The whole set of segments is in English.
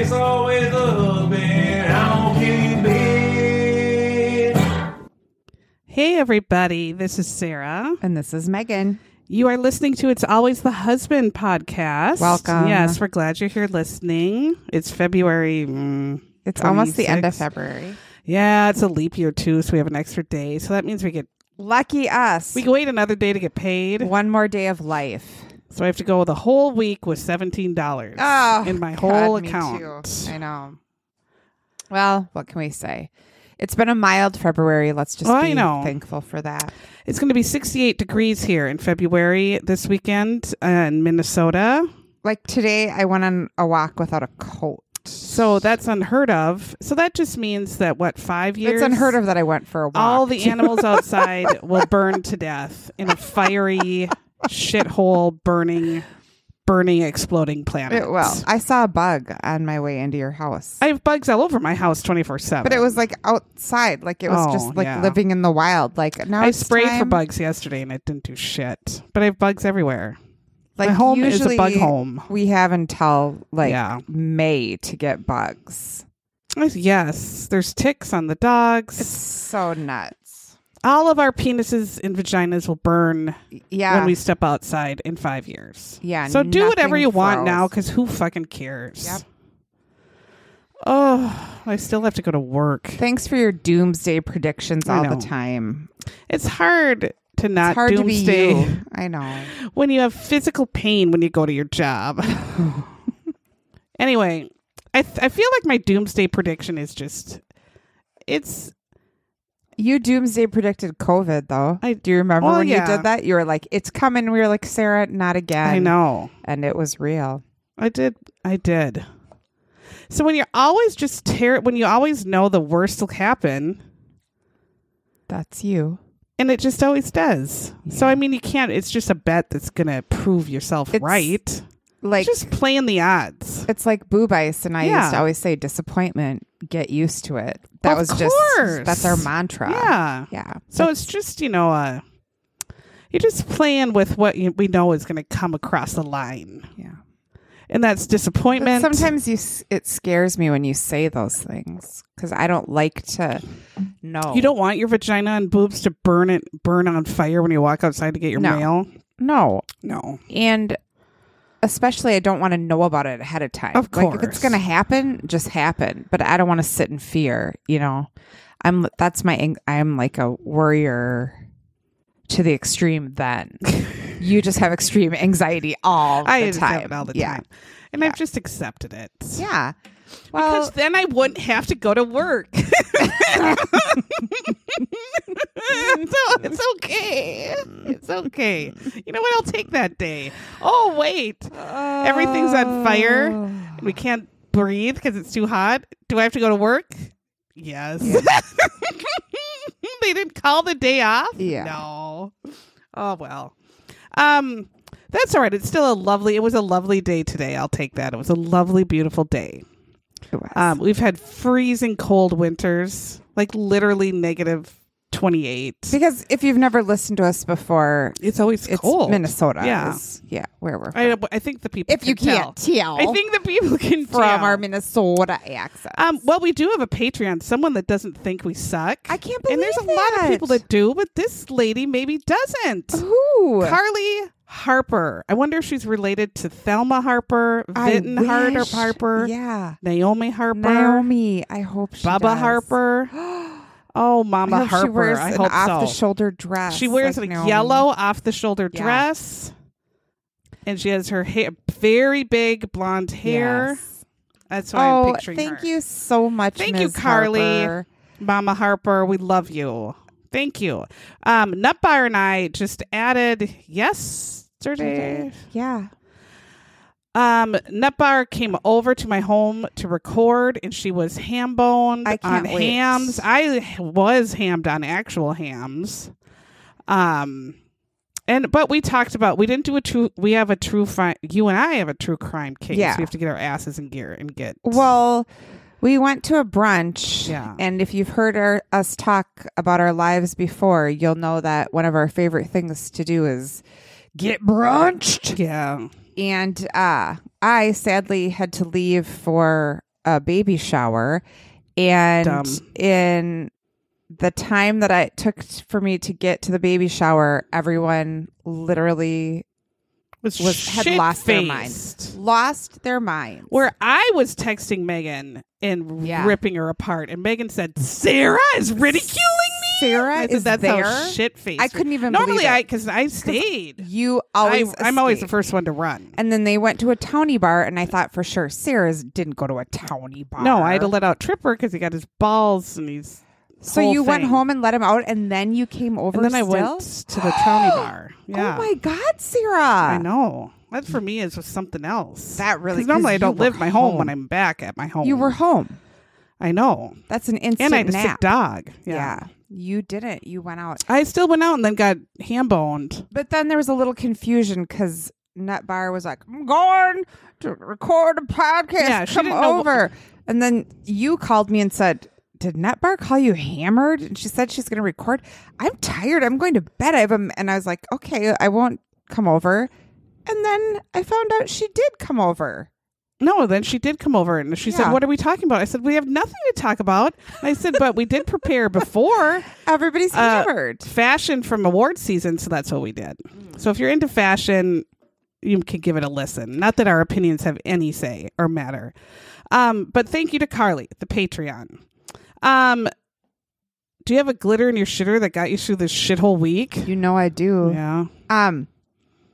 it's always the husband. I don't kill you, bitch. Hey, everybody. This is Sarah. And this is Megan. You are listening to It's Always the Husband podcast. Welcome. Yes, we're glad you're here listening. It's February. mm, It's almost the end of 26. February. Yeah, it's a leap year too, so we have an extra day. So that means we get Lucky us. we can wait another day to get paid. One more day of life. So I have to go the whole week with seventeen dollars Oh, in my whole account. I know. Well, what can we say? It's been a mild February. Let's just I be know. thankful for that. It's going to be sixty-eight degrees here in February this weekend uh, in Minnesota. Like today, I went on a walk without a coat. So that's unheard of. So that just means that what five years? It's unheard of that I went for a walk. All the animals outside will burn to death in a fiery shithole, burning, burning, exploding planet. It- well, I saw a bug on my way into your house. I have bugs all over my house twenty four seven. but it was like outside, like it was Oh, just like yeah. living in the wild. Like now I sprayed for bugs yesterday and it didn't do shit. But I have bugs everywhere. Like my home is a bug home. We have until like Yeah. May to get bugs. Yes, there's ticks on the dogs. It's so nuts. All of our penises and vaginas will burn Yeah. when we step outside in five years. Yeah, So do whatever you want now, because who fucking cares? Yep. Oh, I still have to go to work. Thanks for your doomsday predictions all the time. It's hard to not It's hard doomsday to be you. I know. when you have physical pain when you go to your job. anyway, I th- I feel like my doomsday prediction is just it's You doomsday predicted COVID though. I- do you remember well, when yeah. you did that? You were like, "It's coming." We were like, "Sarah, not again." I know. and it was real. I did. I did. So when you're always just ter- when you always know the worst will happen, That's you. and it just always does. So I mean, you can't. It's just a bet that's gonna prove yourself It's right. Like just playing the odds. it's like boob ice, and I Yeah. used to always say, "Disappointment, get used to it." That Of was course. just that's our mantra. Yeah. yeah. So it's just you know, uh, you're just playing with what you, we know is gonna come across the line, yeah. and that's But disappointment. sometimes you, it scares me when you say those things because I don't like to know. you don't want your vagina and boobs to burn it burn on fire when you walk outside to get your No. mail. no, No. and especially I don't want to know about it ahead of time. Of like if it's going to happen, just happen. But I don't want to sit in fear. You know, I'm that's my I'm like a worrier to the extreme. Then you just have extreme anxiety all the I just time. all the yeah. time. And I've just accepted it. Yeah. Well, Because then I wouldn't have to go to work. so it's okay. It's okay. You know what? I'll take that day. Oh, wait. Everything's on fire. and We can't breathe because it's too hot. Do I have to go to work? Yes. they didn't call the day off? Yeah. No. Oh, well. Um, that's all right. It's still a lovely, it was a lovely day today. I'll take that. It was a lovely, beautiful day. It was. Um, we've had freezing cold winters, like literally negative 28. because if you've never listened to us before, It's always it's cold. Minnesota. Yeah. is- yeah, where we're I, from. I think the people if you can can't tell. tell, I think the people can from tell. our Minnesota accent. um, well, we do have a Patreon, someone that doesn't think we suck. I can't believe And there's a believe lot of people that do, but this lady maybe doesn't. Who? Carly Harper. I wonder if she's related to Thelma Harper, Vinton Har- wish. Harper, Yeah. Naomi Harper, Naomi. I hope she Baba does. Harper. Oh, Mama I Harper. she wears I an off-the-shoulder dress. She wears like a Naomi. yellow off the shoulder Yeah. dress. And she has her hair very big blonde hair. Yes. That's what I'm Oh, picturing. thank her. you so much. Thank you, Carly. Harper. Mama Harper. We love you. Thank you. Um, Nutbar and I just added yesterday. Yeah. Um, Nutbar came over to my home to record, and she was ham boned I on wait. hams. I was hammed on actual hams. Um, and but we talked about we didn't do a true. We have a true crime. You and I have a true crime case. Yeah. we have to get our asses in gear and get. Well, we went to a brunch. Yeah. And if you've heard our, us talk about our lives before, you'll know that one of our favorite things to do is get brunched. yeah, And uh, I sadly had to leave for a baby shower. And Dumb. in the time that it took for me to get to the baby shower, everyone literally was, was had lost their minds. shit-faced. Lost their minds. Where I was texting Megan and Yeah. ripping her apart, and Megan said, "Sarah is ridiculing me." Sarah I said, is "That's there. how shit faced." I couldn't even Normally, believe it. I because I stayed. you always I, am always the first one to run. And then they went to a towny bar, and I thought for sure Sarah's didn't go to a towny bar. No, I had to let out Tripper because he got his balls and he's. So you went thing. home and let him out, and then you came over. and then I went to the Towny bar. Oh yeah, Oh my God, Sarah! I know. That for me is just something else. That really- 'Cause normally I don't live my home, home. when I'm back at my home. You were home. I know, That's an instant and I had a sick dog. Yeah. Yeah. you didn't. You went out, I still went out and then got ham boned. but then there was a little confusion because Nut Bar was like, "I'm going to record a podcast. Yeah, she Come didn't know over." and then you called me and said. Did Nut Bar call you hammered? And she said she's going to record. I'm tired. I'm going to bed. I have a, and I was like, okay, I won't come over. And then I found out she did come over. No, then she did come over and she Yeah. said, "What are we talking about?" I said, "We have nothing to talk about." And I said, "But we did prepare before Everybody's Uh, hammered. fashion from award season, so that's what we did." So if you're into fashion, you can give it a listen. Not that our opinions have any say or matter. Um, but thank you to Carly, the Patreon. Um, do you have a glitter in your shitter that got you through this shithole week? You know I do. Yeah. Um,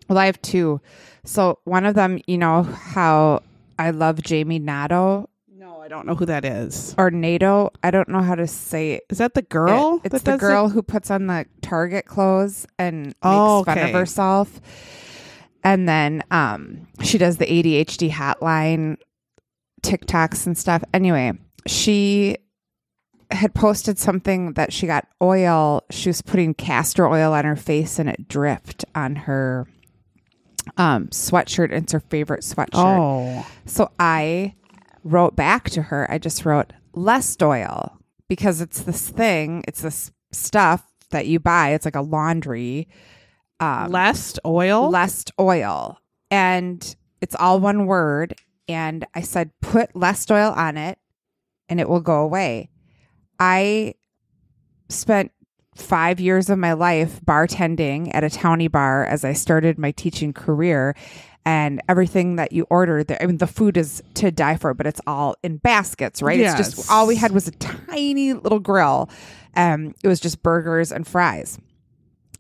well, I have two. So one of them, you know how I love Jamie Nato No, I don't know who that is. or Nato. I don't know how to say it. Is that the girl? It's the girl it? who puts on the Target clothes and makes Oh, fun of herself. And then um, she does the ADHD hotline TikToks and stuff. Anyway, she had posted something that she got oil. She was putting castor oil on her face and it dripped on her um, sweatshirt. It's her favorite sweatshirt. Oh. So I wrote back to her. I just wrote Lestoil because it's this thing, it's this stuff that you buy. It's like a laundry. Um, Lestoil? less oil. And it's all one word. And I said, put Lestoil on it and it will go away. I spent five years of my life bartending at a towny bar as I started my teaching career. And everything that you order there, I mean, the food is to die for, but it's all in baskets, right? It's just all we had was a tiny little grill. Um, it was just burgers and fries.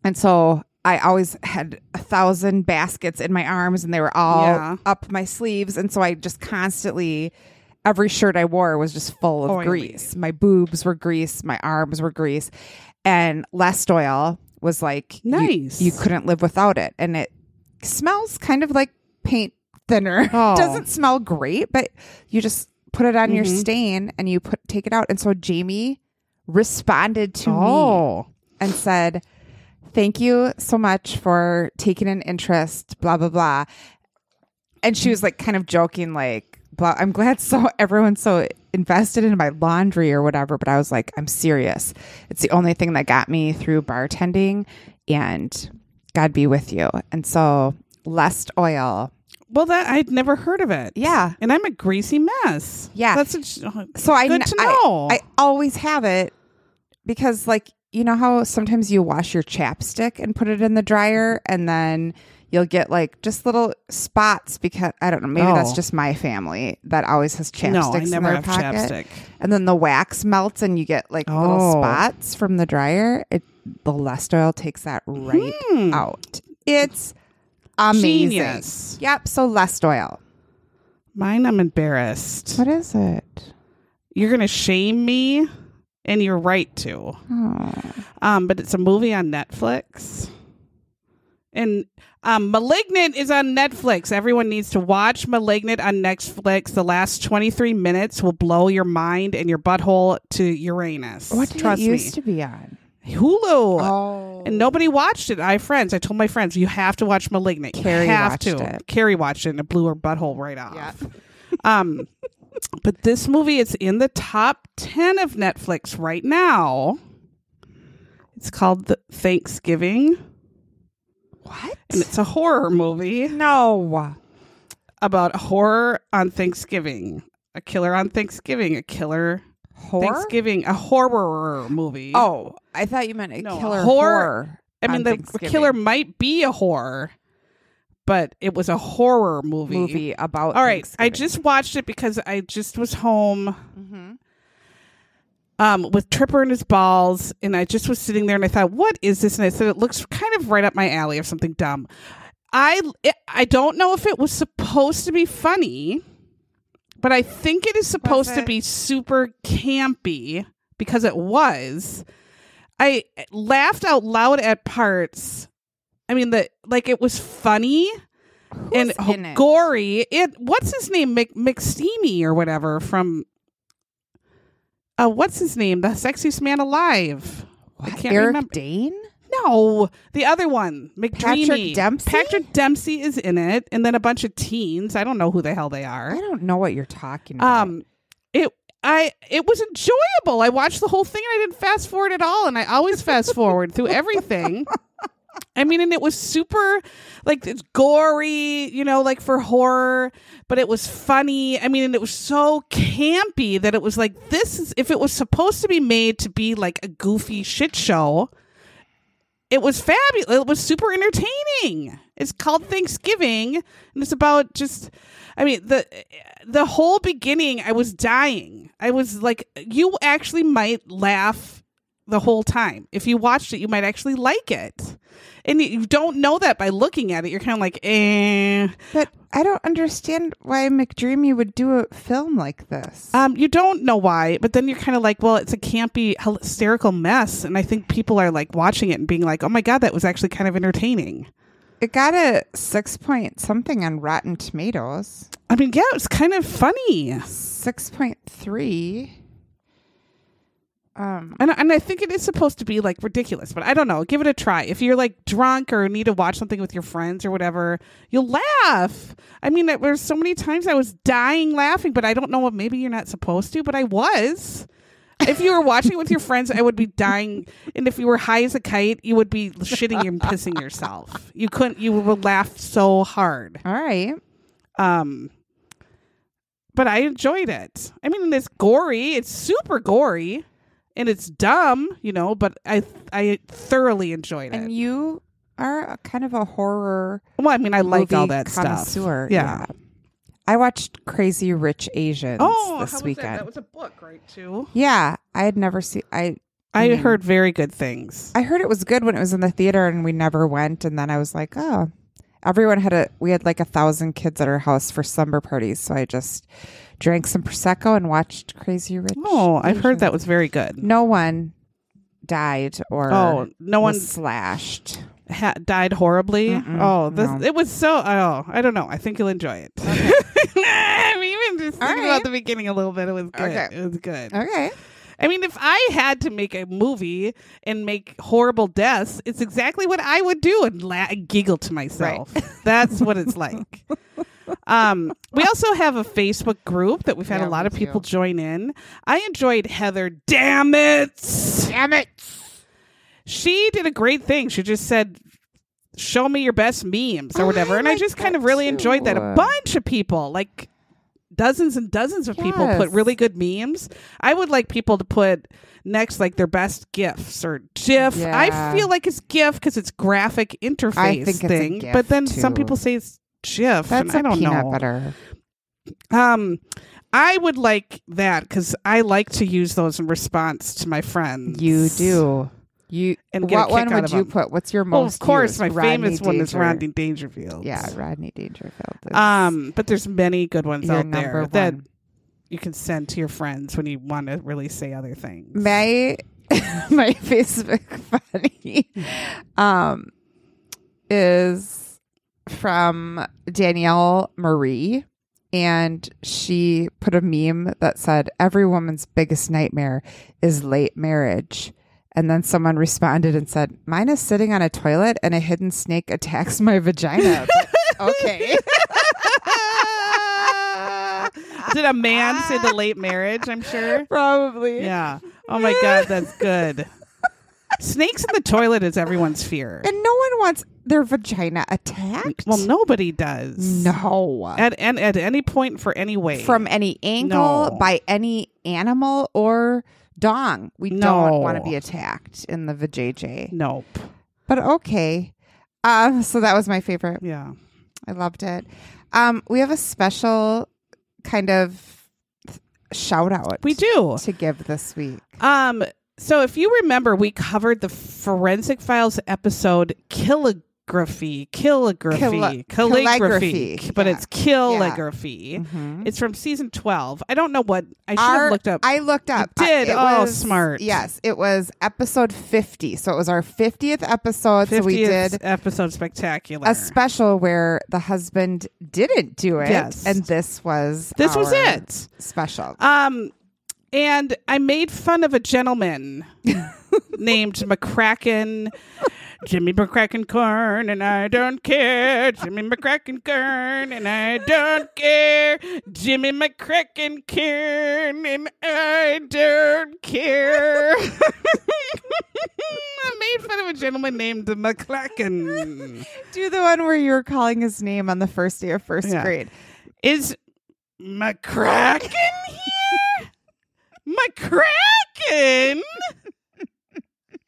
And so I always had a thousand baskets in my arms and they were all Yeah. up my sleeves. And so I just constantly, every shirt I wore was just full of Oily. grease. My boobs were grease, my arms were grease. And Lestoil was like, Nice. You, couldn't live without it. And it smells kind of like paint thinner. Oh. It doesn't smell great, but you just put it on your Mhm. stain and you put take it out. And so Jamie responded to me oh. and said, Thank you so much for taking an interest, blah, blah, blah. And she was like kind of joking, like, blah, I'm glad so everyone's so invested in my laundry or whatever. But I was like, I'm serious. It's the only thing that got me through bartending and God be with you. And so less oil. Well, that I'd never heard of it. Yeah. and I'm a greasy mess. Yeah. that's a, uh, So I, good to I- know. I always have it because, like, you know how sometimes you wash your chapstick and put it in the dryer, and then you'll get like just little spots because I don't know. Maybe that's Oh. just my family that always has chapsticks no, I in never their have pocket, chapstick. and then the wax melts and you get like little Oh. spots from the dryer. It the Lestoil takes that right Hmm. out. It's amazing. Genius. Yep. So Lestoil. Mine, I'm embarrassed. What is it? You're gonna shame me, and you're right to. Oh. Um, but it's a movie on Netflix, And um, Malignant is on Netflix. Everyone needs to watch Malignant on Netflix. The last 23 minutes will blow your mind and your butthole to Uranus. What did Trust it used me. to be on? Hulu. Oh, And nobody watched it. I have friends. I told my friends, you have to watch Malignant. You Carrie have watched to. it. Carrie watched it and it blew her butthole right off. Yeah. Um, but this movie is in the top 10 of Netflix right now. It's called the Thanksgiving, what? and it's a horror movie No. about horror on Thanksgiving. A killer on Thanksgiving, a killer Horror? Thanksgiving, a horror movie. Oh, I thought you meant a No, killer horror- horror. I mean, the killer might be a horror, but it was a horror movie. movie about. All right, I just watched it because I just was home Mhm. Um, with Tripper and his balls, and I just was sitting there and I thought, "What is this?" And I said, "It looks kind of right up my alley of something dumb." I I don't know if it was supposed to be funny, but I think it is supposed to be super campy because it was. I laughed out loud at parts. I mean, the like it was funny and Who's it? gory. It what's his name, Mc, McSteamy or whatever from. Uh, what's his name? The sexiest man alive. I can't Eric remember. Dane? No, the other one, McDreamy. Patrick Dempsey? Patrick Dempsey is in it, and then a bunch of teens. I don't know who the hell they are. I don't know what you're talking about. Um, it I it was enjoyable. I watched the whole thing and I didn't fast forward at all, and I always fast forward through everything. I mean, and it was super, like it's gory, you know, like for horror, but it was funny. I mean, and it was so campy that it was like this is if it was supposed to be made to be like a goofy shit show. It was fabulous. It was super entertaining. It's called Thanksgiving, and it's about just. I mean the the whole beginning. I was dying. I was like, you actually might laugh the whole time. If you watched it, you might actually like it. And you- don't know that by looking at it. You're kind of like, eh. but I don't understand why McDreamy would do a film like this. Um, you don't know why, but then you're kind of like, well, it's a campy, hysterical mess. And I think people are like watching it and being like, oh my God, that was actually kind of entertaining. it got a six point something on Rotten Tomatoes. I mean, yeah, it was kind of funny. Six point three. Um, And, and I think it is supposed to be like ridiculous, but I don't know. Give it a try. If you're like drunk or need to watch something with your friends or whatever, you'll laugh. I mean, there's so many times I was dying laughing, but I don't know what maybe you're not supposed to, but I was. If you were watching with your friends, I would be dying. And if you were high as a kite, you would be shitting and pissing yourself. You couldn't, you would laugh so hard. all right. Um, but I enjoyed it. I mean, it's gory. It's super gory, and it's dumb, you know. But I I thoroughly enjoyed it. And you are a kind of a horror well, I mean, I like all that stuff. connoisseur. Yeah. I watched Crazy Rich Asians Oh, this how was weekend. that? That was a book, right? Too. yeah, I had never seen. I I Mm. heard very good things. I heard it was good when it was in the theater, and we never went. And then I was like, oh, everyone had a. We had like a thousand kids at our house for slumber parties, so I just drank some prosecco and watched Crazy Rich. oh, I've heard that was very good. No one died or Oh, no one slashed. ha- died horribly. Mm-mm, oh, this no. it was so. Oh, I don't know. I think you'll enjoy it. I'm even just thinking right. about the beginning a little bit. It was good. Okay. It was good. Okay. I mean, if I had to make a movie and make horrible deaths, it's exactly what I would do and la- giggle to myself. That's what it's like. Um, we also have a Facebook group that we've had Yeah, a lot of people do. join in. I enjoyed Heather. Damn it! Damn it. She did a great thing. She just said, "Show me your best memes" or whatever, I and I just kind of really enjoyed that. A bunch of people, like dozens and dozens of people, put really good memes. I would like people to put next like their best gifs or GIF. I feel like it's GIF because it's graphic interface I think it's a thing, but then some people say it's GIF, That's and I don't peanut know. butter. Um, I would like that because I like to use those in response to my friends. You do. You And what one would of you them. put? What's your most? Well, of course, my Rodney famous one is Rodney Dangerfield. Yeah, Rodney Dangerfield. is Um, but there's many good ones out there number that you can send to your friends when you want to really say other things. my my Facebook funny. Um, is from Danielle Marie. And she put a meme that said, Every woman's biggest nightmare is late marriage. And then someone responded and said, Mine is sitting on a toilet and a hidden snake attacks my vagina. But okay. Did a man say the late marriage? I'm sure. Probably. Yeah. Oh my god, that's good. Snakes in the toilet is everyone's fear. And no one wants their vagina attacked. Well, nobody does. no. At and at any point for any way. From any angle, No. by any animal or dong. We No. don't want to be attacked in the vajayjay. Nope. But okay. Um, so that was my favorite. Yeah. I loved it. Um, we have a special kind of shout out We do. to give this week. Um, so if you remember, we covered the Forensic Files episode calligraphy, calligraphy, Calli- calligraphy, calligraphy, but yeah. it's calligraphy. It's from season twelve. I don't know what I should have looked up. I looked up. You did? It Oh, was- smart. Yes, it was episode 50. So it was our 50th episode. So we 50th did episode spectacular. a special where the husband didn't do it. Yes. And this was this was it. Special. Um, and I made fun of a gentleman named McCracken. Jimmy McCracken Corn, and I don't care. Jimmy McCracken Corn, and I don't care. Jimmy McCracken Corn, and I don't care. I made fun of a gentleman named McCracken. do the one where you were calling his name on the first day of first Yeah. grade. Is McCracken here? McCracken?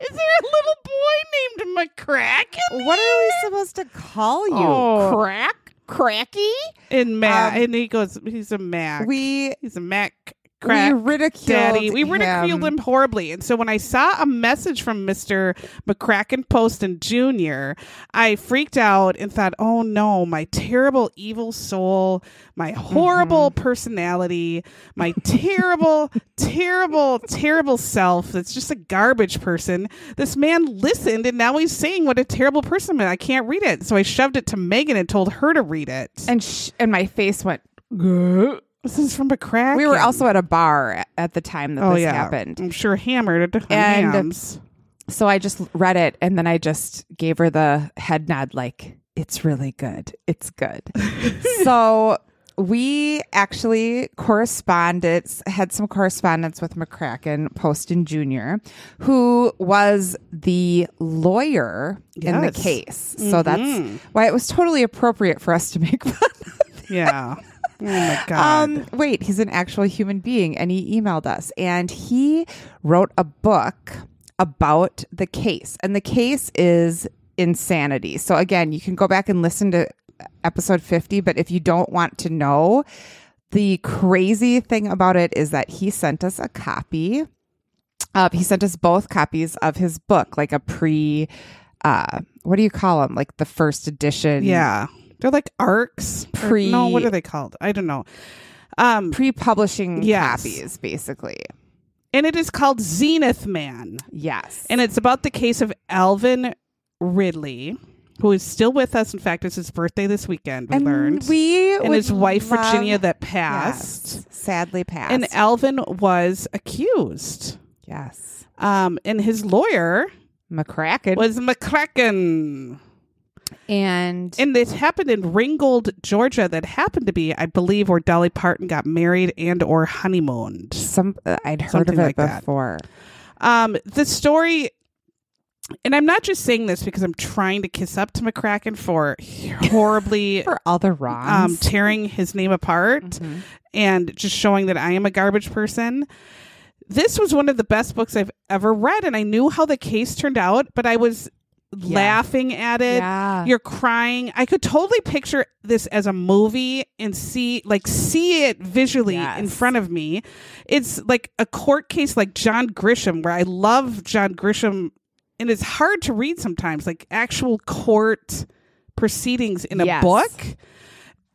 Is there a little boy named McCracken? What are we supposed to call you? Oh. Crack? Cracky? And Mac, Um, and he goes, he's a Mac. We he's a Mac crack. we ridiculed Daddy. We ridiculed him. him. horribly. And so when I saw a message from Mr. McCracken Poston Jr., I freaked out and thought, oh no, my terrible evil soul, my horrible Mm-hmm. personality, my terrible, terrible, terrible self that's just a garbage person. This man listened and now he's saying what a terrible person I can't read it. So I shoved it to Megan and told her to read it. And sh- and my face went. "Grr." This is from McCracken. We were also at a bar at- the time that oh this yeah, happened. I'm sure hammered And- hams. So I just read it and then I just gave her the head nod like it's really good. It's good. so we actually corresponded had some correspondence with McCracken Poston Jr., who was the lawyer in the case. So Mhm. that's why it was totally appropriate for us to make fun of Yeah. Oh my god. um, wait, he's an actual human being, and he emailed us, and he wrote a book about the case, and the case is insanity. So again, you can go back and listen to episode fifty, but if you don't want to know, the crazy thing about it is that he sent us a copy. Uh, he sent us both copies of his book, like a pre. Uh, what do you call them? Like the first edition. yeah. They're like arcs. Or- Pre- no, what are they called? I don't know. Um, pre-publishing Yes. copies, basically. and it is called Zenith Man, Yes. and it's about the case of Alvin Ridley, who is still with us. In fact, it's his birthday this weekend. We and learned, we and his wife love- Virginia that passed. Yes, sadly passed. And Alvin was accused. yes, Um, and his lawyer McCracken was McCracken. And And this happened in Ringgold, Georgia. That happened to be, I believe, where Dolly Parton got married and or honeymooned. some uh, I'd heard Something of it like that. before. Um, the story, and I'm not just saying this because I'm trying to kiss up to McCracken for horribly For all the um, tearing his name apart Mhm. and just showing that I am a garbage person. This was one of the best books I've ever read, and I knew how the case turned out, but I was laughing at it. Yeah. You're crying. I could totally picture this as a movie and see like see it visually in front of me. It's like a court case like John Grisham where I love John Grisham and it's hard to read sometimes like actual court proceedings in a Yes. book.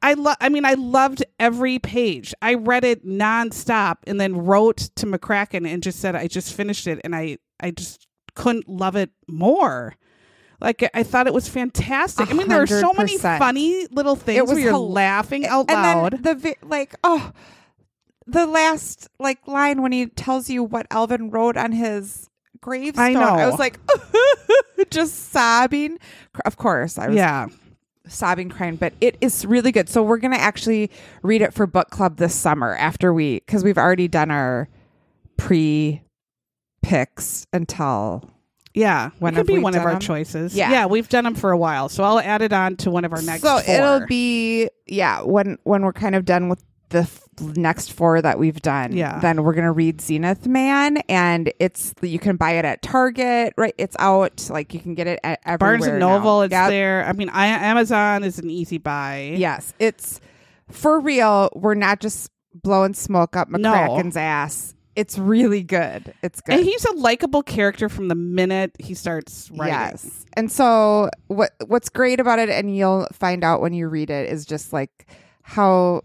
I love I mean I loved every page. I read it nonstop and then wrote to McCracken and just said I just finished it and I I just couldn't love it more. Like I thought it was fantastic. I mean, there are so many funny little things was where you're hel- laughing out and loud. then the vi- like oh the last like line when he tells you what Alvin wrote on his gravestone. know. I was like just sobbing. Of course, I was yeah. sobbing crying, but it is really good. So we're going to actually read it for book club this summer after we cuz we've already done our pre picks until Yeah, When it could be one of our them? choices. Yeah. yeah, we've done them for a while, so I'll add it on to one of our next. So four. it'll be yeah, when when we're kind of done with the f- next four that we've done, Yeah. then we're gonna read Zenith Man, and it's you can buy it at Target, right? It's out, like you can get it at everywhere. Barnes and now. Noble. It's Yep. there. I mean, I, Amazon is an easy buy. Yes, it's for real. We're not just blowing smoke up No. McCracken's ass. It's really good. It's good. and he's a likable character from the minute he starts writing. Yes. And so what what's great about it and you'll find out when you read it is just like how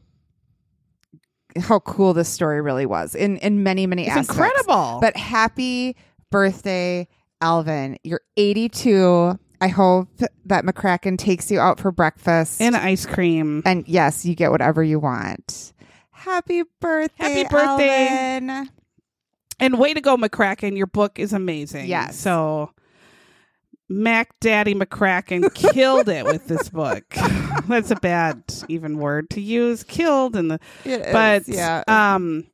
how cool this story really was in in many many it's aspects. incredible. But happy birthday Alvin. You're 82. I hope that McCracken takes you out for breakfast. and ice cream. and yes, you get whatever you want. Happy birthday. Happy birthday. Alvin. And way to go, McCracken. Your book is amazing. Yes. So Mac Daddy McCracken killed it with this book. That's a bad even word to use. Killed and the It is, but yeah. um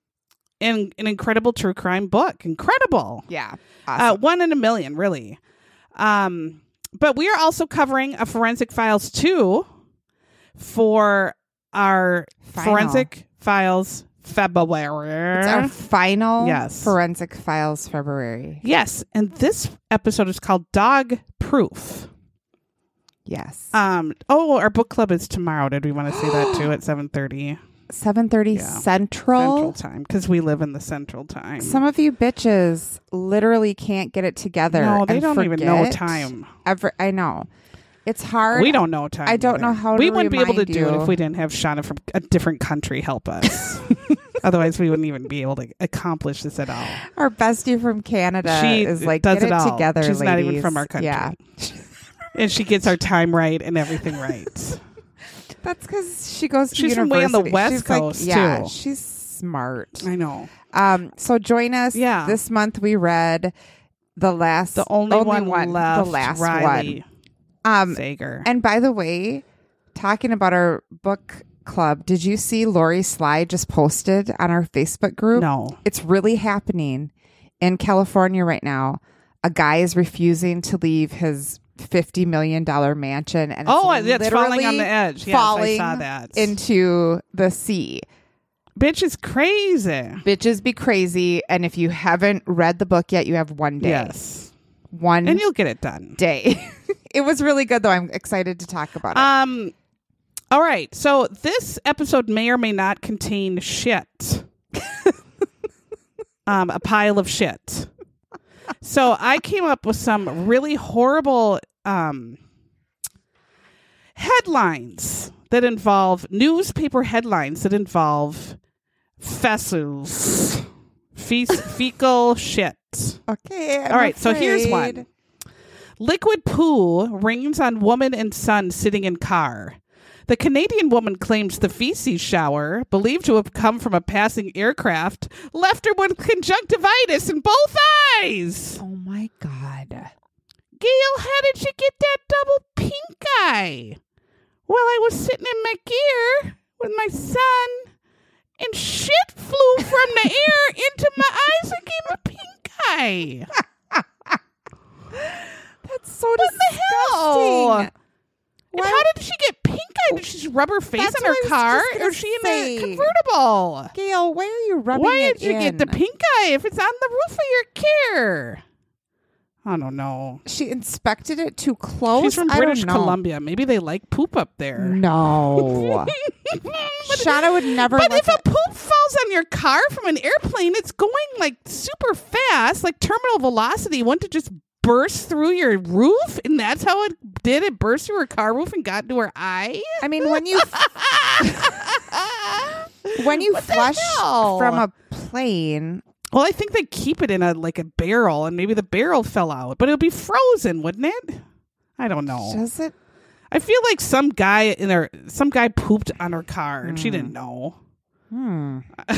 an, an incredible true crime book. Incredible. yeah. Uh, one in a million, really. Um, but we are also covering a Forensic Files 2 for our Final. Forensic Files February. It's our final Yes. Forensic Files February. yes, and this episode is called Dog Proof. Yes. Um, oh, our book club is tomorrow. Did we want to say that too at 7:30 Seven thirty Yeah. Central. Central Time because we live in the Central Time. Some of you bitches literally can't get it together. no, they don't even know time. Ever, I know. It's hard. We don't know time. I don't know either. how to we wouldn't be able to do it if we didn't have Shauna from a different country help us. Otherwise, we wouldn't even be able to accomplish this at all. Our bestie from Canada She is like, does get it all. together, She's not even from our country. Yeah, And she gets our time right and everything right. that's because she goes to She's from way on the. West She's like- Coast, yeah, too. she's smart. I know. Um, so join us. Yeah. this month we read the last, The only, one, left, the last Riley one. Um, Sager. And by the way, talking about our book club, did you see Lori Sly just posted on our Facebook group? no. It's really happening in California right now. A guy is refusing to leave his fifty million dollar mansion, and Oh, it's falling on the edge. Yes, falling I saw that. into the sea. Bitch is crazy. Bitches be crazy, and if you haven't read the book yet, you have one day. Yes. One And you'll get it done. day. it was really good, though. I'm excited to talk about it. Um. All right. So this episode may or may not contain shit. um, a pile of shit. So I came up with some really horrible um headlines that involve newspaper headlines that involve fesses, fe- fecal shit. okay. I'm All right, so here's one. Liquid poo rains on woman and son sitting in car. The Canadian woman claims the feces shower, believed to have come from a passing aircraft, left her with conjunctivitis in both eyes. Oh my god. Gail, how did you get that double pink eye? Well, I was sitting in my gear with my son, and shit flew from the air into my eyes and gave me pink eye. That's so What the hell? disgusting. Why- how did she get pink eye? Did she just rub her face That's on her what I was car? Or is she in say. a convertible? Gail, why are you rubbing Why did you get the pink eye if it's on the roof of your car? I don't know. She inspected it too close. She's from British. Columbia. Maybe they like poop up there. No. Shauna would never. But if a poop falls on your car from an airplane, it's going like super fast, like terminal velocity. Wouldn't it just burst through your roof? And that's how it did. It burst through her car roof and got into her eye. I mean, when you when you What flush from a plane, Well, I think they keep it in a like a barrel, and maybe the barrel fell out, but it would be frozen, wouldn't it? I don't know. Does it? I feel like some guy in her, some guy pooped on her car and she didn't hmm. know. Hmm.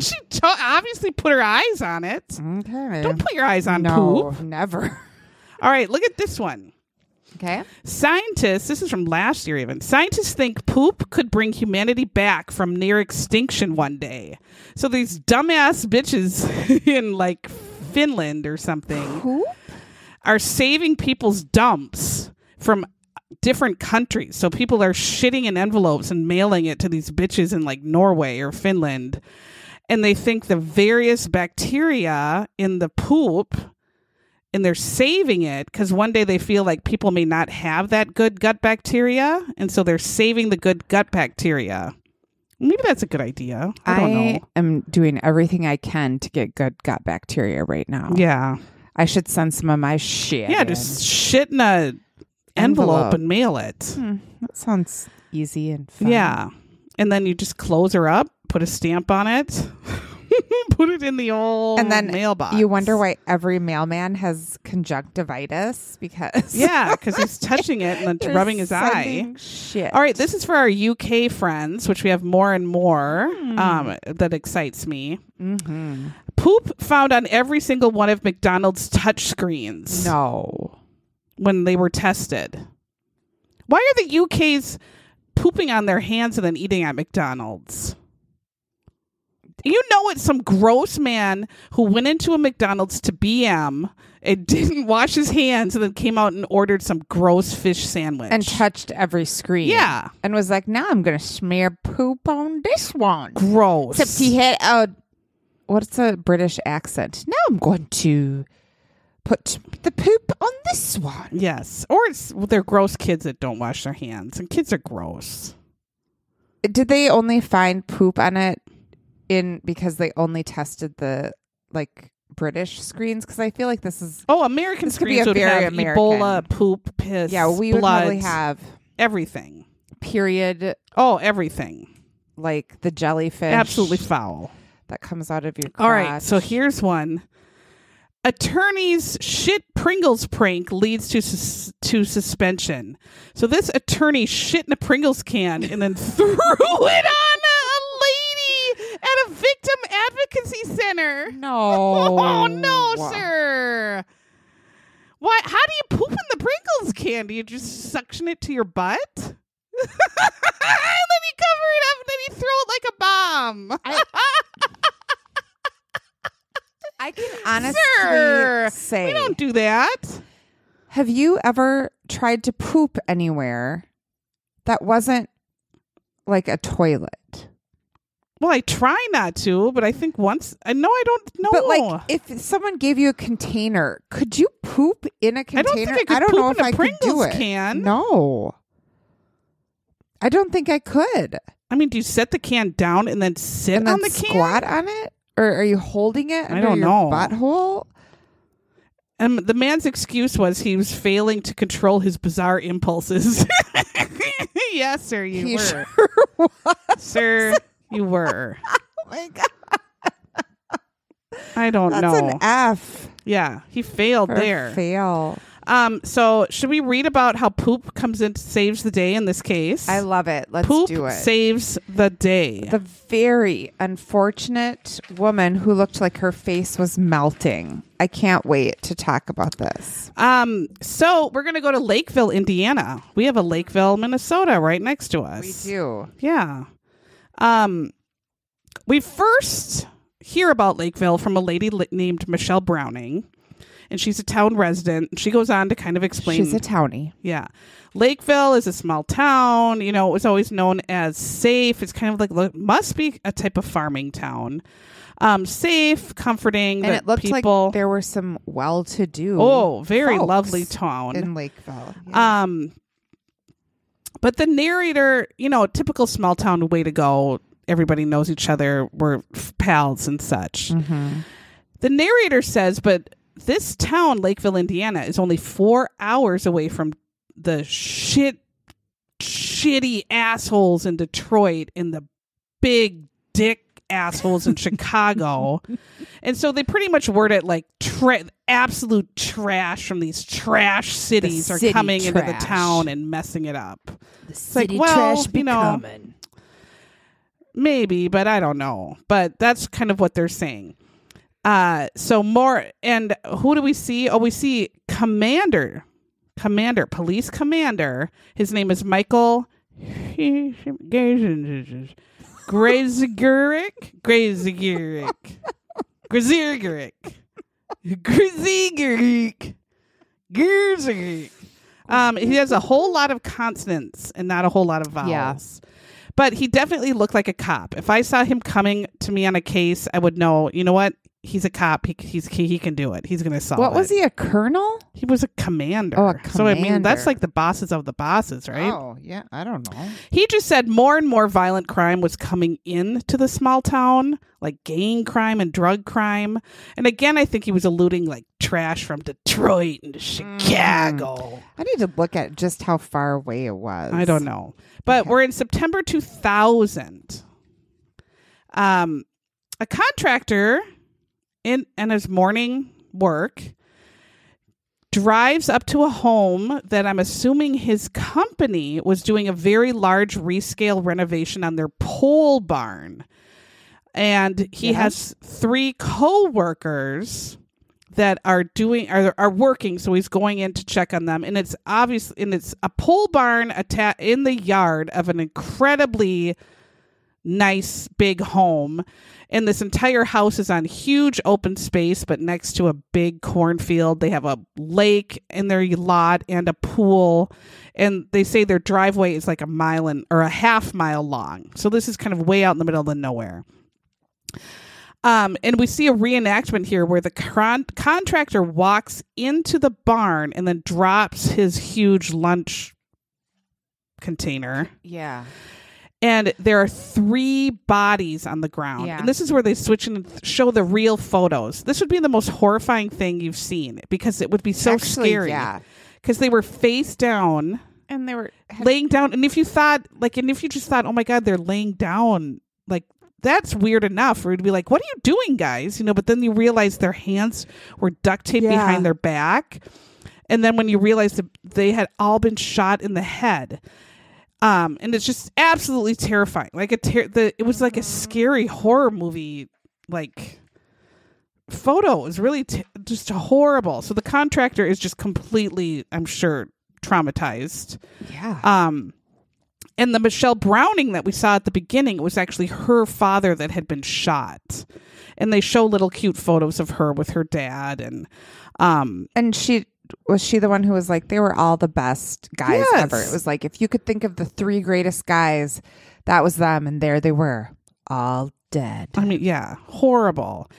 she t- obviously put her eyes on it. Okay. Don't put your eyes on no, poop. never. All right, look at this one. Okay. Scientists, this is from last year even. Scientists think poop could bring humanity back from near extinction one day. So these dumbass bitches in like Finland or something Poop? are saving people's dumps from different countries. So people are shitting in envelopes and mailing it to these bitches in like Norway or Finland. And they think the various bacteria in the poop and they're saving it because one day they feel like people may not have that good gut bacteria. And so they're saving the good gut bacteria. Maybe that's a good idea. I don't know. am doing everything I can to get good gut bacteria right now. Yeah. I should send some of my shit. Yeah, in. just shit in a envelope, Envelope. and mail it. Hmm, that sounds easy and fun. Yeah. And then you just close her up, put a stamp on it, put it in the old And then mailbox. You wonder why every mailman has conjunctivitis because Yeah, because he's touching it and then rubbing his eye. Shit. All right, this is for our UK friends, which we have more and more. Hmm. Um, that excites me. Mm-hmm. Poop found on every single one of McDonald's touch screens No. When they were tested. Why are the UK's pooping on their hands and then eating at McDonald's? You know it's some gross man who went into a McDonald's to BM and didn't wash his hands and then came out and ordered some gross fish sandwich. And touched every screen. Yeah. And was like, now I'm going to smear poop on this one. gross. Except he had a, what's a British accent? Now I'm going to put the poop on this one. Yes. Or it's well, they're gross kids that don't wash their hands. And kids are gross. Did they only find poop on it in because they only tested the like British screens? Because I feel like this is Oh, American This could be screens a would very have American. Ebola, poop, piss, yeah, we would probably have everything. period Oh, everything. like the jellyfish Absolutely foul. that comes out of your. All right, so here's one. Attorney's shit Pringles prank leads to sus- to suspension. So this attorney shit in a Pringles can and then threw it on a lady at a victim advocacy center. no, Oh no, sir. Why? How do you poop in the Pringles can? Do you just suction it to your butt? and then you cover it up and then you throw it like a bomb. I can honestly Sir, say, we don't do that. have you ever tried to poop anywhere that wasn't like a toilet? Well, I try not to, but I think once. Uh, I know I don't know. But like, if someone gave you a container, could you poop in a container? don't think I could don't poop know in if a I could do Pringles it. can. No, I don't think I could. I mean, do you set the can down and then sit and then on the can? squat on it, or are you holding it? I don't your know. Butthole. Um, the man's excuse was he was failing to control his bizarre impulses. yes, sir, you He were. sure sir, you were. Oh my god, I don't that's know. an F yeah, he failed for there. fail. Um, so should we read about how poop comes in saves the day in this case? I love it. Let's poop do it. saves the day. the very unfortunate woman who looked like her face was melting. I can't wait to talk about this. um, so we're gonna go to Lakeville, Indiana. We have a Lakeville, Minnesota, right next to us. We do. Yeah. Um, we first hear about Lakeville from a lady li- named Michelle Browning, and she's a town resident. She goes on to kind of explain. She's a townie. yeah, Lakeville is a small town. You know, it was always known as safe. It's kind of like must be a type of farming town. Um, safe, comforting. And it looked people. like there were some well-to-do. oh, very lovely town. in Lakeville. Yeah. Um, but the narrator, you know, typical small town way to go. Everybody knows each other. We're f- pals and such. Mhm. The narrator says, but this town, Lakeville, Indiana, is only four hours away from the shit, shitty assholes in Detroit and the big dick assholes in Chicago. And so they pretty much word it like tra- absolute trash from these trash cities The are city coming into the town and messing it up. The like, city well, trash you know, becoming. Maybe, but I don't know. But that's kind of what they're saying. Uh so more and who do we see? Oh, we see Commander. Commander, police commander. His name is Michael Graziguric. Graziguric. Graziguric. Graziguric. Graziguric. Um, he has a whole lot of consonants and not a whole lot of vowels. Yeah. But he definitely looked like a cop. If I saw him coming to me on a case, I would know, you know what? He's a cop. He, he's, he, he can do it. He's going to solve it. What it. was he? A colonel? He was a commander. Oh, a So I mean, that's like the bosses of the bosses, right? Oh, yeah. I don't know. He just said more and more violent crime was coming in to the small town, like gang crime and drug crime. And again, I think he was alluding like trash from Detroit and Chicago. I need to look at just how far away it was. I don't know. But Okay. we're in September 2000. Um, a contractor in and his morning work drives up to a home that I'm assuming his company was doing a very large rescale renovation on their pole barn. And he has three co-workers that are doing are are working so he's going in to check on them and it's obvious and it's a pole barn atta- in the yard of an incredibly nice big home. And this entire house is on huge open space but next to a big cornfield. They have a lake in their lot and a pool. And they say their driveway is like a mile and or a half mile long. So this is kind of way out in the middle of nowhere. Um, and we see a reenactment here where the con- contractor walks into the barn and then drops his huge lunch container. Yeah. And there are three bodies on the ground. Yeah. And this is where they switch and show the real photos. This would be the most horrifying thing you've seen because it would be so Actually, scary. Yeah. Because they were face down, And they were. had- laying down. And if you thought, like, and if you just thought, oh my God, they're laying down, like, that's weird enough you to be like, what are you doing, guys? You know, but then you realize their hands were duct taped Yeah. behind their back. And then when you realize that they had all been shot in the head. Um, and it's just absolutely terrifying. Like a ter- the it was like a scary horror movie, like photo. Was really t- just horrible. So the contractor is just completely, I'm sure, traumatized. yeah. Um, and the Michelle Browning that we saw at the beginning, it was actually her father that had been shot. And they show little cute photos of her with her dad and um and she was she the one who was like they were all the best guys Yes. ever. It was like if you could think of the three greatest guys, that was them, and there they were, all dead. I mean, yeah, horrible.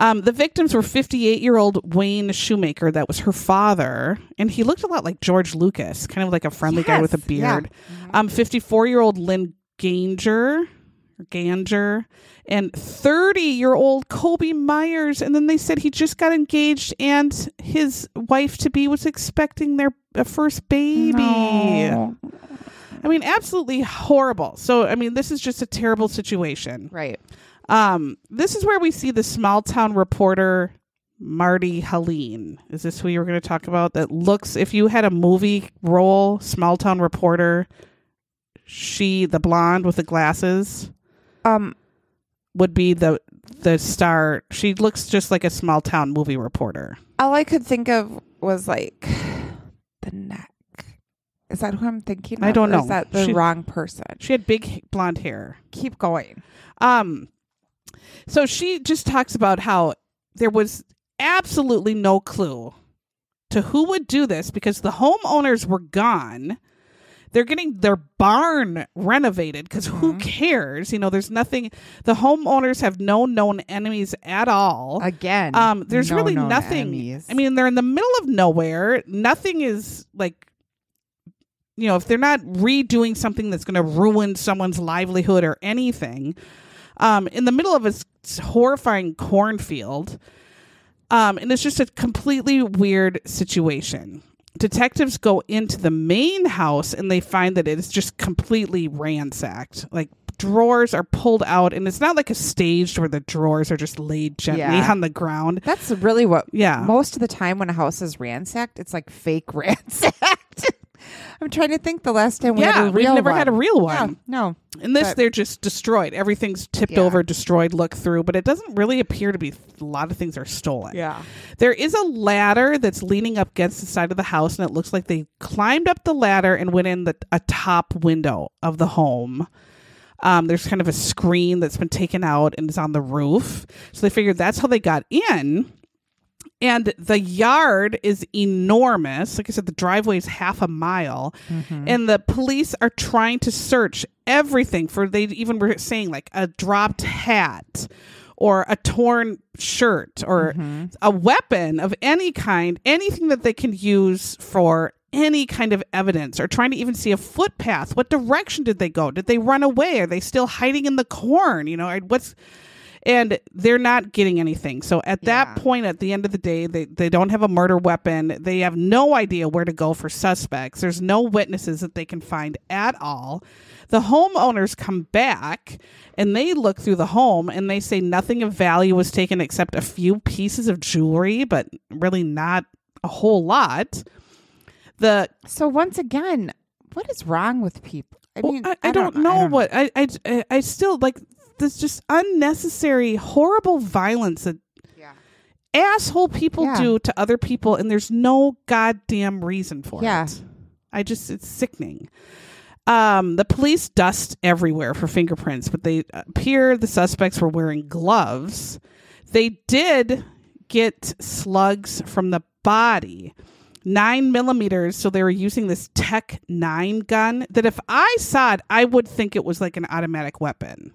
Um, the victims were 58 year old Wayne Shoemaker, that was her father, and he looked a lot like George Lucas, kind of like a friendly guy with a Yes, yeah. beard. Um, 54 year old Lynn Ganger, Ganger, and 30 year old Kobe Myers. And then they said he just got engaged and his wife to be was expecting their first baby. No. I mean, absolutely horrible. So, I mean, this is just a terrible situation. Right. Um, this is where we see the small town reporter Marty Helene. Is this who you were going to talk about? That looks, if you had a movie role, small town reporter, she, the blonde with the glasses, Um. would be the the star. She looks just like a small town movie reporter. All I could think of was like the neck. Is that who I'm thinking? I don't or know. Is that the She- wrong person? She had big blonde hair. Keep going. Um, so she just talks about how there was absolutely no clue to who would do this because the homeowners were gone. They're getting their barn renovated because who Mhm. cares? You know, there's nothing. The homeowners have no known enemies at all. Again. Um, there's no really nothing. enemies. I mean, they're in the middle of nowhere. Nothing is like, you know, if they're not redoing something that's going to ruin someone's livelihood or anything, um, in the middle of a horrifying cornfield, um, and it's just a completely weird situation. Detectives go into the main house and they find that it is just completely ransacked. Like drawers are pulled out, and it's not like a staged where the drawers are just laid gently Yeah. on the ground. That's really what. Yeah. Most of the time when a house is ransacked, it's like fake ransacked. I'm trying to think the last time we yeah, had a we've real never one. had a real Yeah, one. no. In this, But- they're just destroyed. Everything's tipped Yeah. over, destroyed. Look through, but it doesn't really appear to be. A lot of things are stolen. Yeah. There is a ladder that's leaning up against the side of the house, and it looks like they climbed up the ladder and went in the a top window of the home. Um, there's kind of a screen that's been taken out and is on the roof, so they figured that's how they got in. And the yard is enormous. Like I said, the driveway is half a mile, mm-hmm. and the police are trying to search everything for. They even were saying like a dropped hat, or a torn shirt, or mm-hmm. a weapon of any kind, anything that they can use for any kind of evidence, or trying to even see a footpath. What direction did they go? Did they run away? Are they still hiding in the corn? You know, what's and they're not getting anything. So at Yeah. that point, at the end of the day, they, they don't have a murder weapon. They have no idea where to go for suspects. There's no witnesses that they can find at all. The homeowners come back and they look through the home and they say nothing of value was taken except a few pieces of jewelry, but really not a whole lot. The So once again, what is wrong with people? I well, mean, I, I, don't, know what I, I I I still like. There's just unnecessary, horrible violence that Yeah. asshole people Yeah. do to other people, and there's no goddamn reason for Yeah. it. I just it's sickening. Um, the police dust everywhere for fingerprints, but they appear the suspects were wearing gloves. They did get slugs from the body, nine millimeters. So they were using this Tech Nine gun. That if I saw it, I would think it was like an automatic weapon.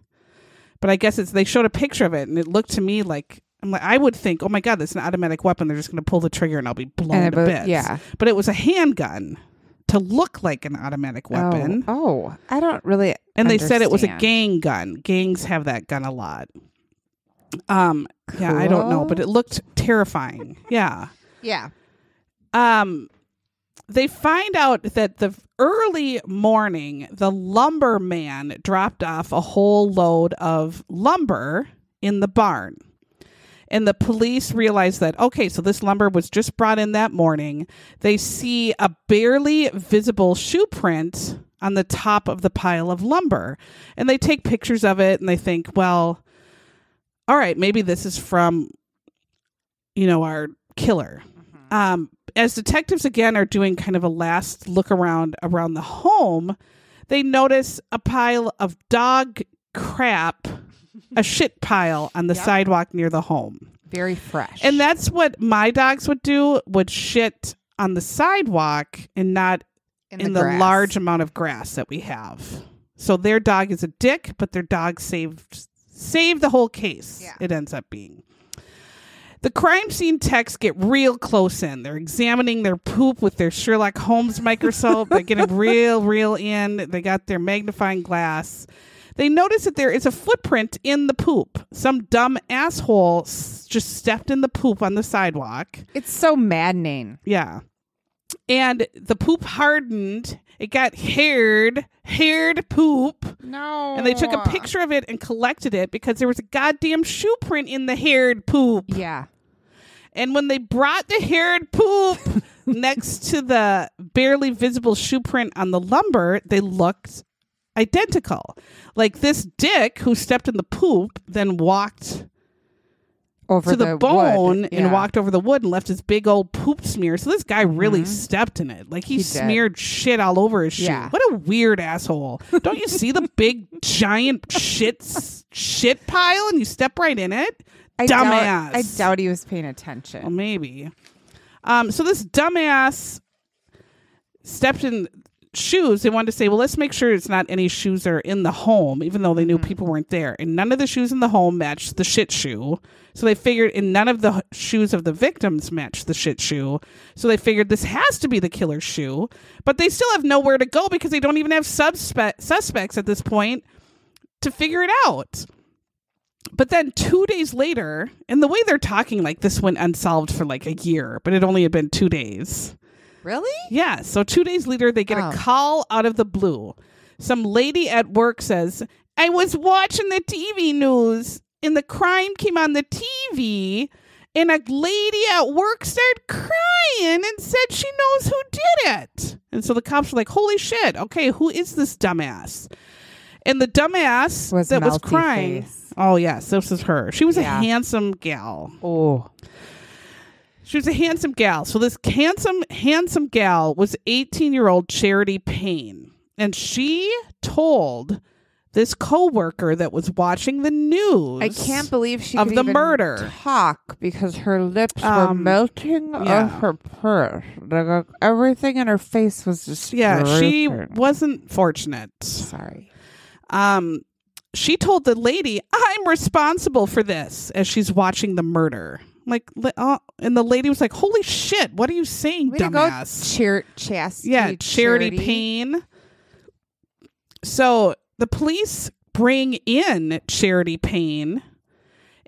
But I guess it's they showed a picture of it, and it looked to me like I'm like I would think, oh my god, that's an automatic weapon. They're just going to pull the trigger, and I'll be blown And to it- bits. yeah. but it was a handgun to look like an automatic weapon. Oh, oh, I don't really. And they said it was a understand. gang gun. Gangs have that gun a lot. Um, yeah, I don't know, Cool. but it looked terrifying. Yeah. Yeah. Um, they find out that the early morning, the lumberman dropped off a whole load of lumber in the barn. And the police realize that, okay, so this lumber was just brought in that morning. They see a barely visible shoe print on the top of the pile of lumber. And they take pictures of it and they think, well, all right, maybe this is from, you know, our killer. Um, as detectives again are doing kind of a last look around around the home, they notice a pile of dog crap, a shit pile on the Yep. sidewalk near the home. Very fresh. And that's what my dogs would do, would shit on the sidewalk and not in, the, grass. large amount of grass that we have. So their dog is a dick, but their dog saved saved the whole case. Yeah. It ends up being. The crime scene techs get real close in. They're examining their poop with their Sherlock Holmes microscope. They're getting real, real in. They got their magnifying glass. They notice that there is a footprint in the poop. Some dumb asshole s- just stepped in the poop on the sidewalk. It's so maddening. Yeah. And the poop hardened. It got haired, haired poop. No. And they took a picture of it and collected it because there was a goddamn shoe print in the haired poop. Yeah. And when they brought the haired poop next to the barely visible shoe print on the lumber, they looked identical. Like this dick who stepped in the poop then walked Over to the, wood. bone and walked over the wood and left his big old poop smear. So this guy really stepped in it. Like he, Mm-hmm. He smeared shit all over his shoe. Yeah. What a weird asshole. Don't you see the big giant shit shit pile and you step right in it? I Dumbass. Doubt, I doubt he was paying attention. Well, maybe. Um, so this dumbass stepped in shoes. They wanted to say, well, let's make sure it's not any shoes that are in the home, even though they knew people weren't there. And none of the shoes in the home matched the shit shoe. So they figured, and none of the shoes of the victims matched the shit shoe. So they figured this has to be the killer's shoe. But they still have nowhere to go because they don't even have suspe- suspects at this point to figure it out. But then two days later, and the way they're talking, like this went unsolved for like a year, but it only had been two days. Really? Yeah. So two days later, they get Oh. a call out of the blue. Some lady at work says, I was watching the TV news and the crime came on the TV and a lady at work started crying and said she knows who did it. And so the cops were like, holy shit, okay, who is this dumbass? And the dumbass Was that was crying. Face. Oh, yes, this is her. She was Yeah. a handsome gal. Oh. She was a handsome gal. So this handsome, handsome gal was 18 year old Charity Payne. And she told this coworker that was watching the news. I can't believe she of the murder. talk because her lips were Um, melting yeah. off her purse. Like, uh, everything in her face was just Yeah, she wasn't fortunate. Sorry. Um, she told the lady, "I'm responsible for this," as she's watching the murder. Like, uh, and the lady was like, "Holy shit! What are you saying, Way dumbass?" Char- Chastity. yeah, charity, Payne. So the police bring in Charity Payne,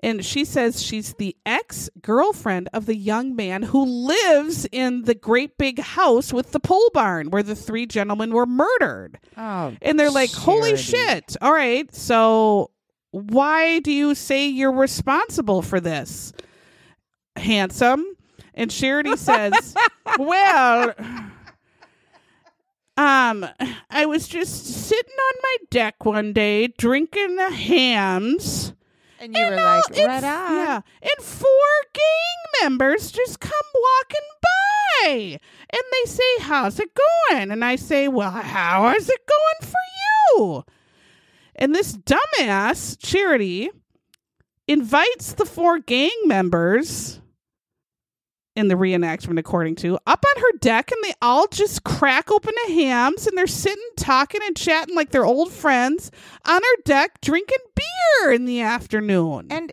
and she says she's the ex girlfriend of the young man who lives in the great big house with the pole barn where the three gentlemen were murdered. Oh, And they're like, holy Charity. shit. All right. So why do you say you're responsible for this? Handsome. And Charity says, well, um, I was just sitting on my deck one day drinking the Hamm's. And you were And all- like, it's- right on. Yeah. And four gang members just come walking by. And they say, How's it going? And I say, Well, how is it going for you? And this dumbass, Charity, invites the four gang members in the reenactment, according to, up on her deck, and they all just crack open the Hamm's and they're sitting, talking, and chatting like they're old friends on her deck, drinking beer in the afternoon. And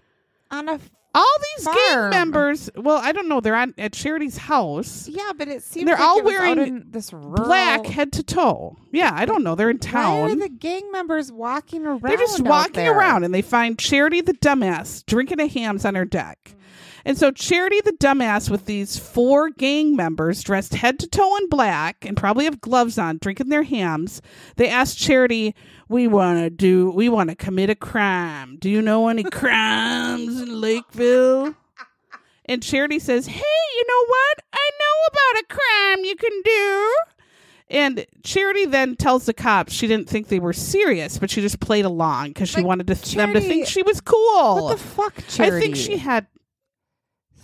on a all these gang members, well, I don't know, they're on at Charity's house, yeah, but it seems They're like all it was out wearing in this rural, black head to toe. Yeah, I don't know. They're in town. Why are the gang members walking around? They're just walking around and they find Charity the dumbass drinking a Hamm's on her deck. Mm. And so Charity the dumbass with these four gang members dressed head to toe in black and probably have gloves on drinking their Hamm's. They asked Charity, "We want to do we want to commit a crime. Do you know any crimes in Lakeville?" And Charity says, "Hey, you know what? I know about a crime you can do." And Charity then tells the cops she didn't think they were serious, but she just played along because she Like, wanted to, them to think she was cool. What the fuck, Charity? I think she had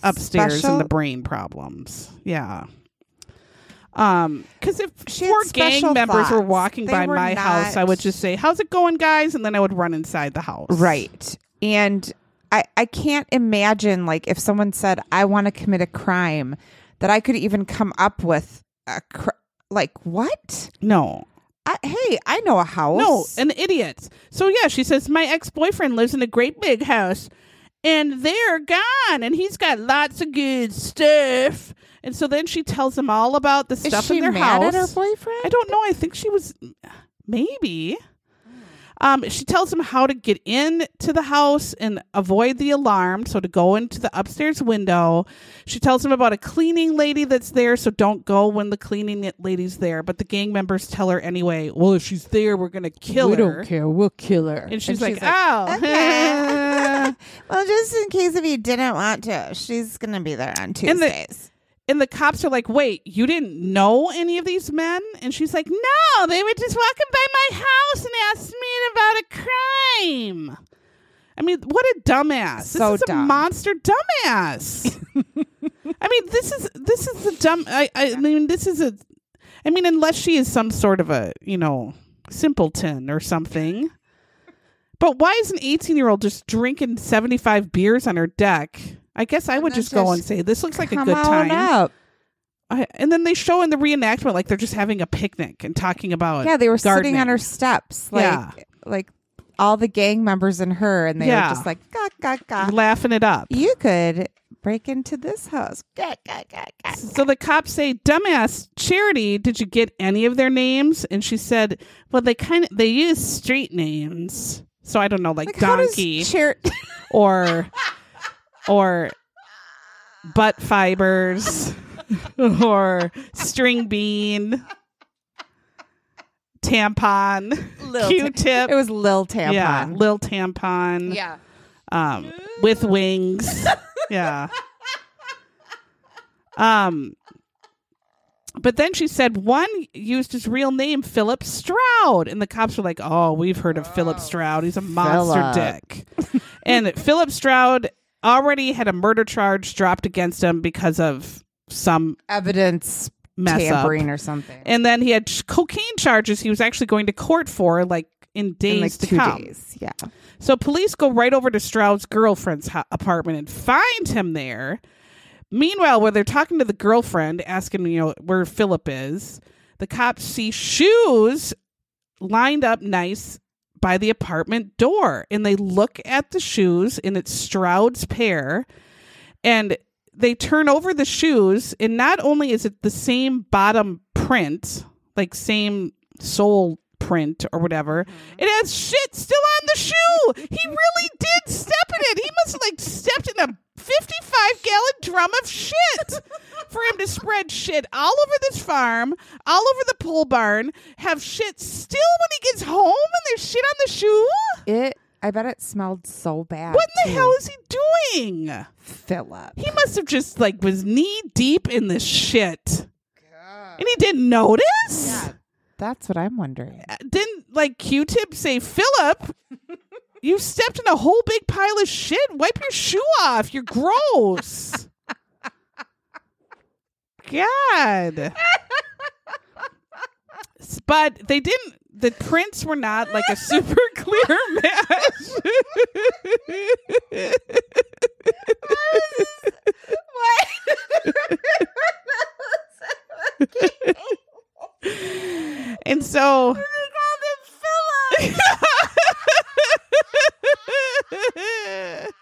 upstairs Special? in the brain problems. Yeah. Um, because if She four gang members were walking They by were my house, I would just say, "How's it going, guys?" and then I would run inside the house. Right. And I, I can't imagine like if someone said I want to commit a crime that I could even come up with a cr- like what? No, I, hey, I know a house. No, an idiot. So yeah, she says my ex-boyfriend lives in a great big house and they're gone and he's got lots of good stuff. And so then she tells him all about the is stuff she in their mad house. at her boyfriend? I don't know. I think she was maybe. Um, she tells him how to get into the house and avoid the alarm. So to go into the upstairs window. She tells him about a cleaning lady that's there. So don't go when the cleaning lady's there. But the gang members tell her anyway. Well, if she's there, we're gonna kill we her. We don't care. We'll kill her. And she's And like, "Oh, okay. well, just in case if you didn't want to, she's gonna be there on Tuesdays. And the cops are like, wait, you didn't know any of these men? And she's like, no, they were just walking by my house and asked me about a crime. I mean, what a dumbass. So this is a monster dumbass. I mean, this is this is the dumb I, I mean, this is a I mean, unless she is some sort of a, you know, simpleton or something. But why is an 18 year old just drinking 75 beers on her deck? I guess I would then just go and say, this looks like a good time. up. I, and then they show in the reenactment like they're just having a picnic and talking about Yeah, they were sitting on her steps, like Yeah. like all the gang members and her, and they Yeah. were just like, "Gah gah gah." laughing it up. You could break into this house. Gah, gah, gah. So the cops say, "Dumbass, Charity, did you get any of their names?" And she said, "Well, they kind of they use street names, so I don't know, like, Like, donkey Char- or or butt fibers or string bean, tampon." Lil Q-tip. It was Lil Tampon. Yeah, Lil Tampon. Yeah. Um, with wings. yeah. Um, but then she said one used his real name, Philip Stroud, and the cops were like, "Oh, we've heard of Philip Stroud. He's a monster Phillip. dick." and Philip Stroud already had a murder charge dropped against him because of some Evidence mess up. tampering or something. And then he had cocaine charges he was actually going to court for, like in days In like to two come. days. Yeah. So police go right over to Stroud's girlfriend's ho- apartment and find him there. Meanwhile, when they're talking to the girlfriend, asking you know where Philip is, the cops see shoes lined up nice by the apartment door, and they look at the shoes, and it's Stroud's pair, and they turn over the shoes, and not only is it the same bottom print, like same sole print or whatever, mm-hmm. it has shit still on the shoe. He really did step in it. He must have like stepped in a 55 gallon drum of shit for him to spread shit all over this farm, all over the pole barn, have shit still when he gets home and there's shit on the shoe. It I bet it smelled so bad. What in the too. hell is he doing? Philip? He must have just like was knee deep in this shit. And he didn't notice? Yeah. That's what I'm wondering. Uh, didn't like Q tip say, Philip, you stepped in a whole big pile of shit? Wipe your shoe off. You're gross. God. But they didn't the prints were not like a super clear match. and so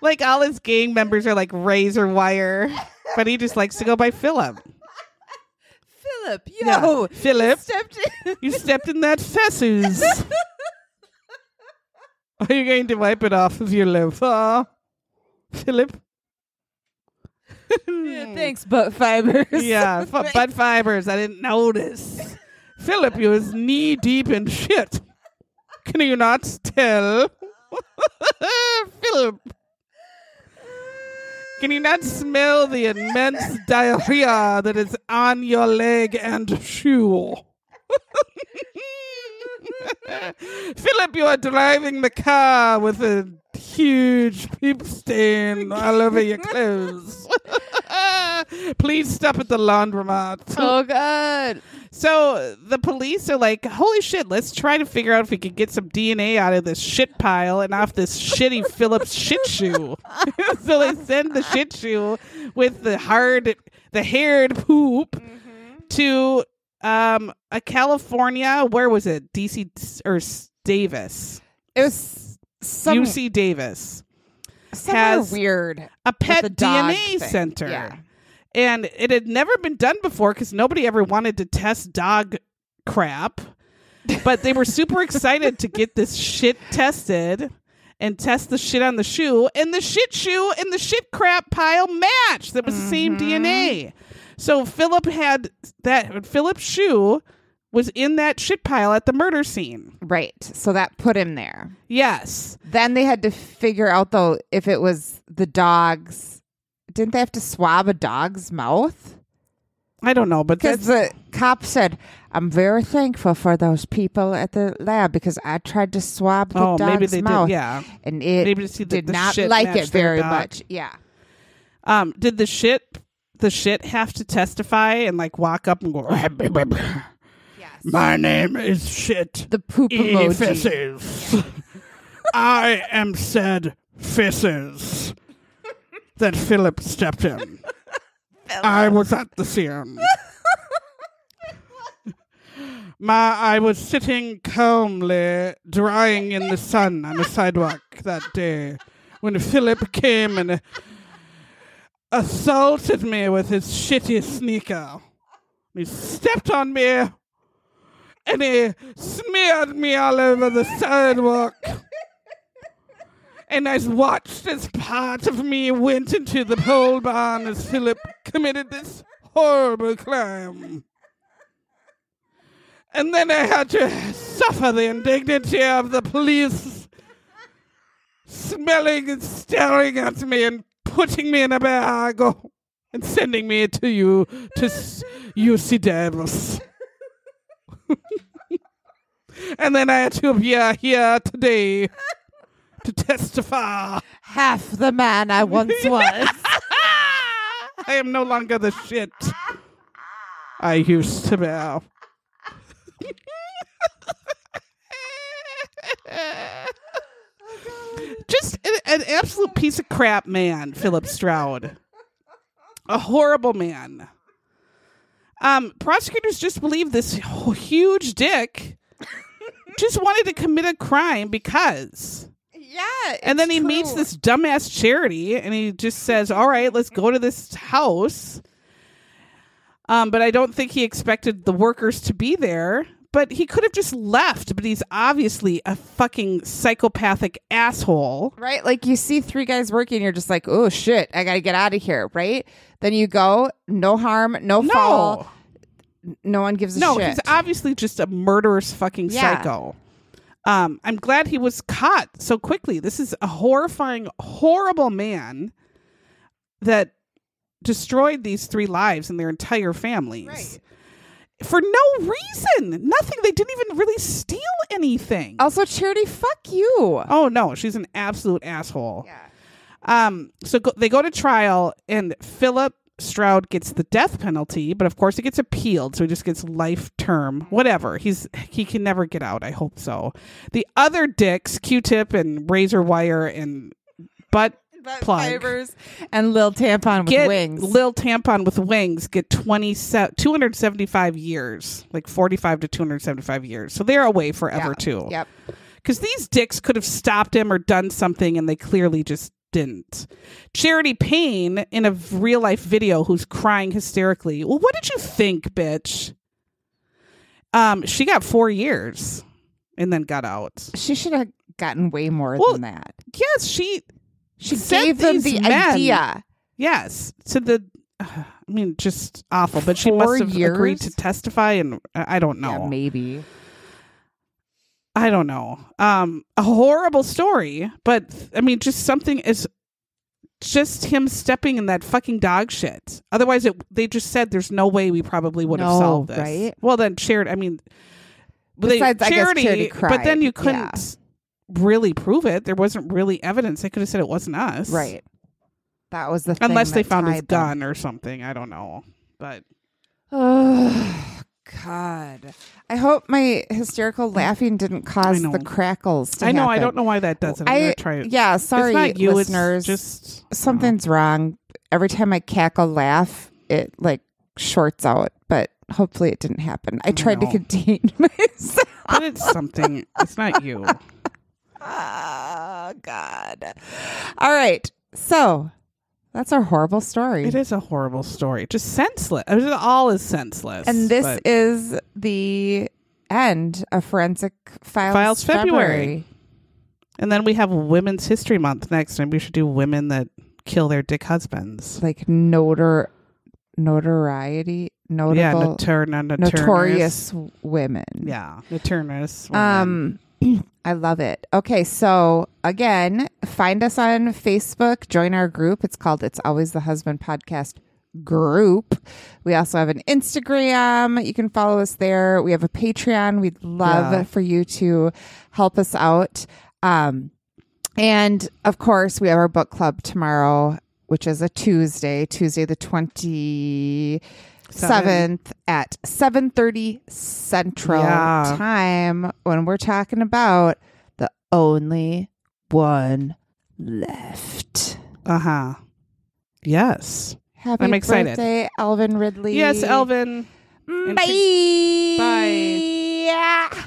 like all his gang members are like razor wire, but he just likes to go by Philip. Philip, yo, Yeah. Philip, stepped in. you stepped in that fesses. Are you going to wipe it off of your loafer, Philip? Thanks, butt fibers. Yeah, f- butt fibers. I didn't notice. Philip, you was knee deep in shit. Can you not tell? Philip. Can you not smell the immense diarrhea that is on your leg and shoe? Philip, you are driving the car with a huge poop stain all over your clothes. Please stop at the laundromat. Oh God. So the police are like, holy shit, let's try to figure out if we can get some DNA out of this shit pile and off this shitty Phillips shit shoe. so they send the shit shoe with the hard, the haired poop to um a California, where was it? DC or Davis? It was some UC Davis. somewhere has weird. A pet DNA thing. center. Yeah. And it had never been done before because nobody ever wanted to test dog crap. But they were super excited to get this shit tested and test the shit on the shoe. And the shit shoe and the shit crap pile matched. That was the same Mm-hmm. DNA. So Philip had that, Philip's shoe was in that shit pile at the murder scene. Right. So that put him there. Yes. Then they had to figure out though if it was the dog's. Didn't they have to swab a dog's mouth? I don't know, but Because the cop said, "I'm very thankful for those people at the lab because I tried to swab the oh, dog's maybe they mouth, did. Yeah. and it Maybe that did the not like it very much." Yeah. Um, did the shit the shit have to testify and like walk up and go, Yes. My name is shit. The poop emoji. I am said fisses that Philip stepped in. I was at the scene. My, I was sitting calmly, drying in the sun on the sidewalk that day when Philip came and assaulted me with his shitty sneaker. He stepped on me and he smeared me all over the sidewalk. And I watched as part of me went into the pole barn as Philip committed this horrible crime. And then I had to suffer the indignity of the police smelling and staring at me and putting me in a bag oh, and sending me to you to UC Davis. and then I had to appear here today to testify. Half the man I once was. I am no longer the shit I used to be. Just an, an absolute piece of crap man, Philip Stroud. A horrible man. Um, prosecutors just believe this huge dick just wanted to commit a crime because. Yeah. And then he meets this dumbass charity and he just says, All right, let's go to this house. Um, but I don't think he expected the workers to be there. But he could have just left, but he's obviously a fucking psychopathic asshole. Right? Like you see three guys working, you're just like, oh shit, I gotta get out of here, right? Then you go, no harm, no, No. foul, no one gives a No, shit. he's obviously just a murderous fucking Yeah. psycho. Um, I'm glad he was caught so quickly. This is a horrifying, horrible man that destroyed these three lives and their entire families. Right. For no reason. Nothing. They didn't even really steal anything. also, charity, fuck you. Oh no, she's an absolute asshole. Yeah. Um, so go, they go to trial, and Philip Stroud gets the death penalty, but of course it gets appealed, so he just gets life term. Whatever. He's he can never get out. I hope so. The other dicks, Q-tip and razor wire and butt Butt plug. fibers and Lil Tampon with get wings. Lil Tampon with wings get 20, 275 years, like 45 to 275 years. So they're away forever Yeah. too. Yep. Because these dicks could have stopped him or done something, and they clearly just didn't. Charity Payne, in a real life video, who's crying hysterically. Well, what did you think, bitch? Um, she got four years and then got out. She should have gotten way more Well, than that. Yes, she. She gave them the men- idea. Yes, to the. I mean, just awful. But she Four must have agreed to testify, and I I don't know. Yeah, maybe. I don't know. Um, a horrible story, but I mean, just something is just him stepping in that fucking dog shit. Otherwise, it they just said there's no way we probably would have No, solved this. right? Well, then charity. I mean, they- Besides, I guess Charity but then you couldn't really prove it. There wasn't really evidence. They could have said it wasn't us, Right. That was the thing Unless they found his them. gun or something. I don't know, but God! I hope my hysterical mm. laughing didn't cause the crackles. To I know I don't know why that doesn't. I'm gonna try it. yeah. Sorry, it's not you. listeners. It's just something's uh-huh. wrong. Every time I cackle, laugh, it like shorts out. But hopefully, it didn't happen. I tried to know. contain myself. but it's something. It's not you. Oh God! All right, so that's a horrible story. It is a horrible story. Just senseless. I mean, It all is senseless. And this but- is the end of Forensic Files, Files February. and then we have Women's History Month next, and we should do women that kill their dick husbands. Like notor, notoriety, notable, yeah, notor- no- notorious. notorious women. Yeah, notorious. women. Um, I love it. Okay, so again, find us on Facebook, join our group. It's called It's Always the Husband Podcast group. We also have an Instagram. You can follow us there. We have a Patreon. We'd love Yeah. for you to help us out. Um, and of course, we have our book club tomorrow, which is a Tuesday, Tuesday the 27th at 7:30 Central Yeah. time when we're talking about the only one left. uh huh. Yes. Happy I'm excited. birthday, Alvin Ridley. Yes, Alvin. Bye. Bye.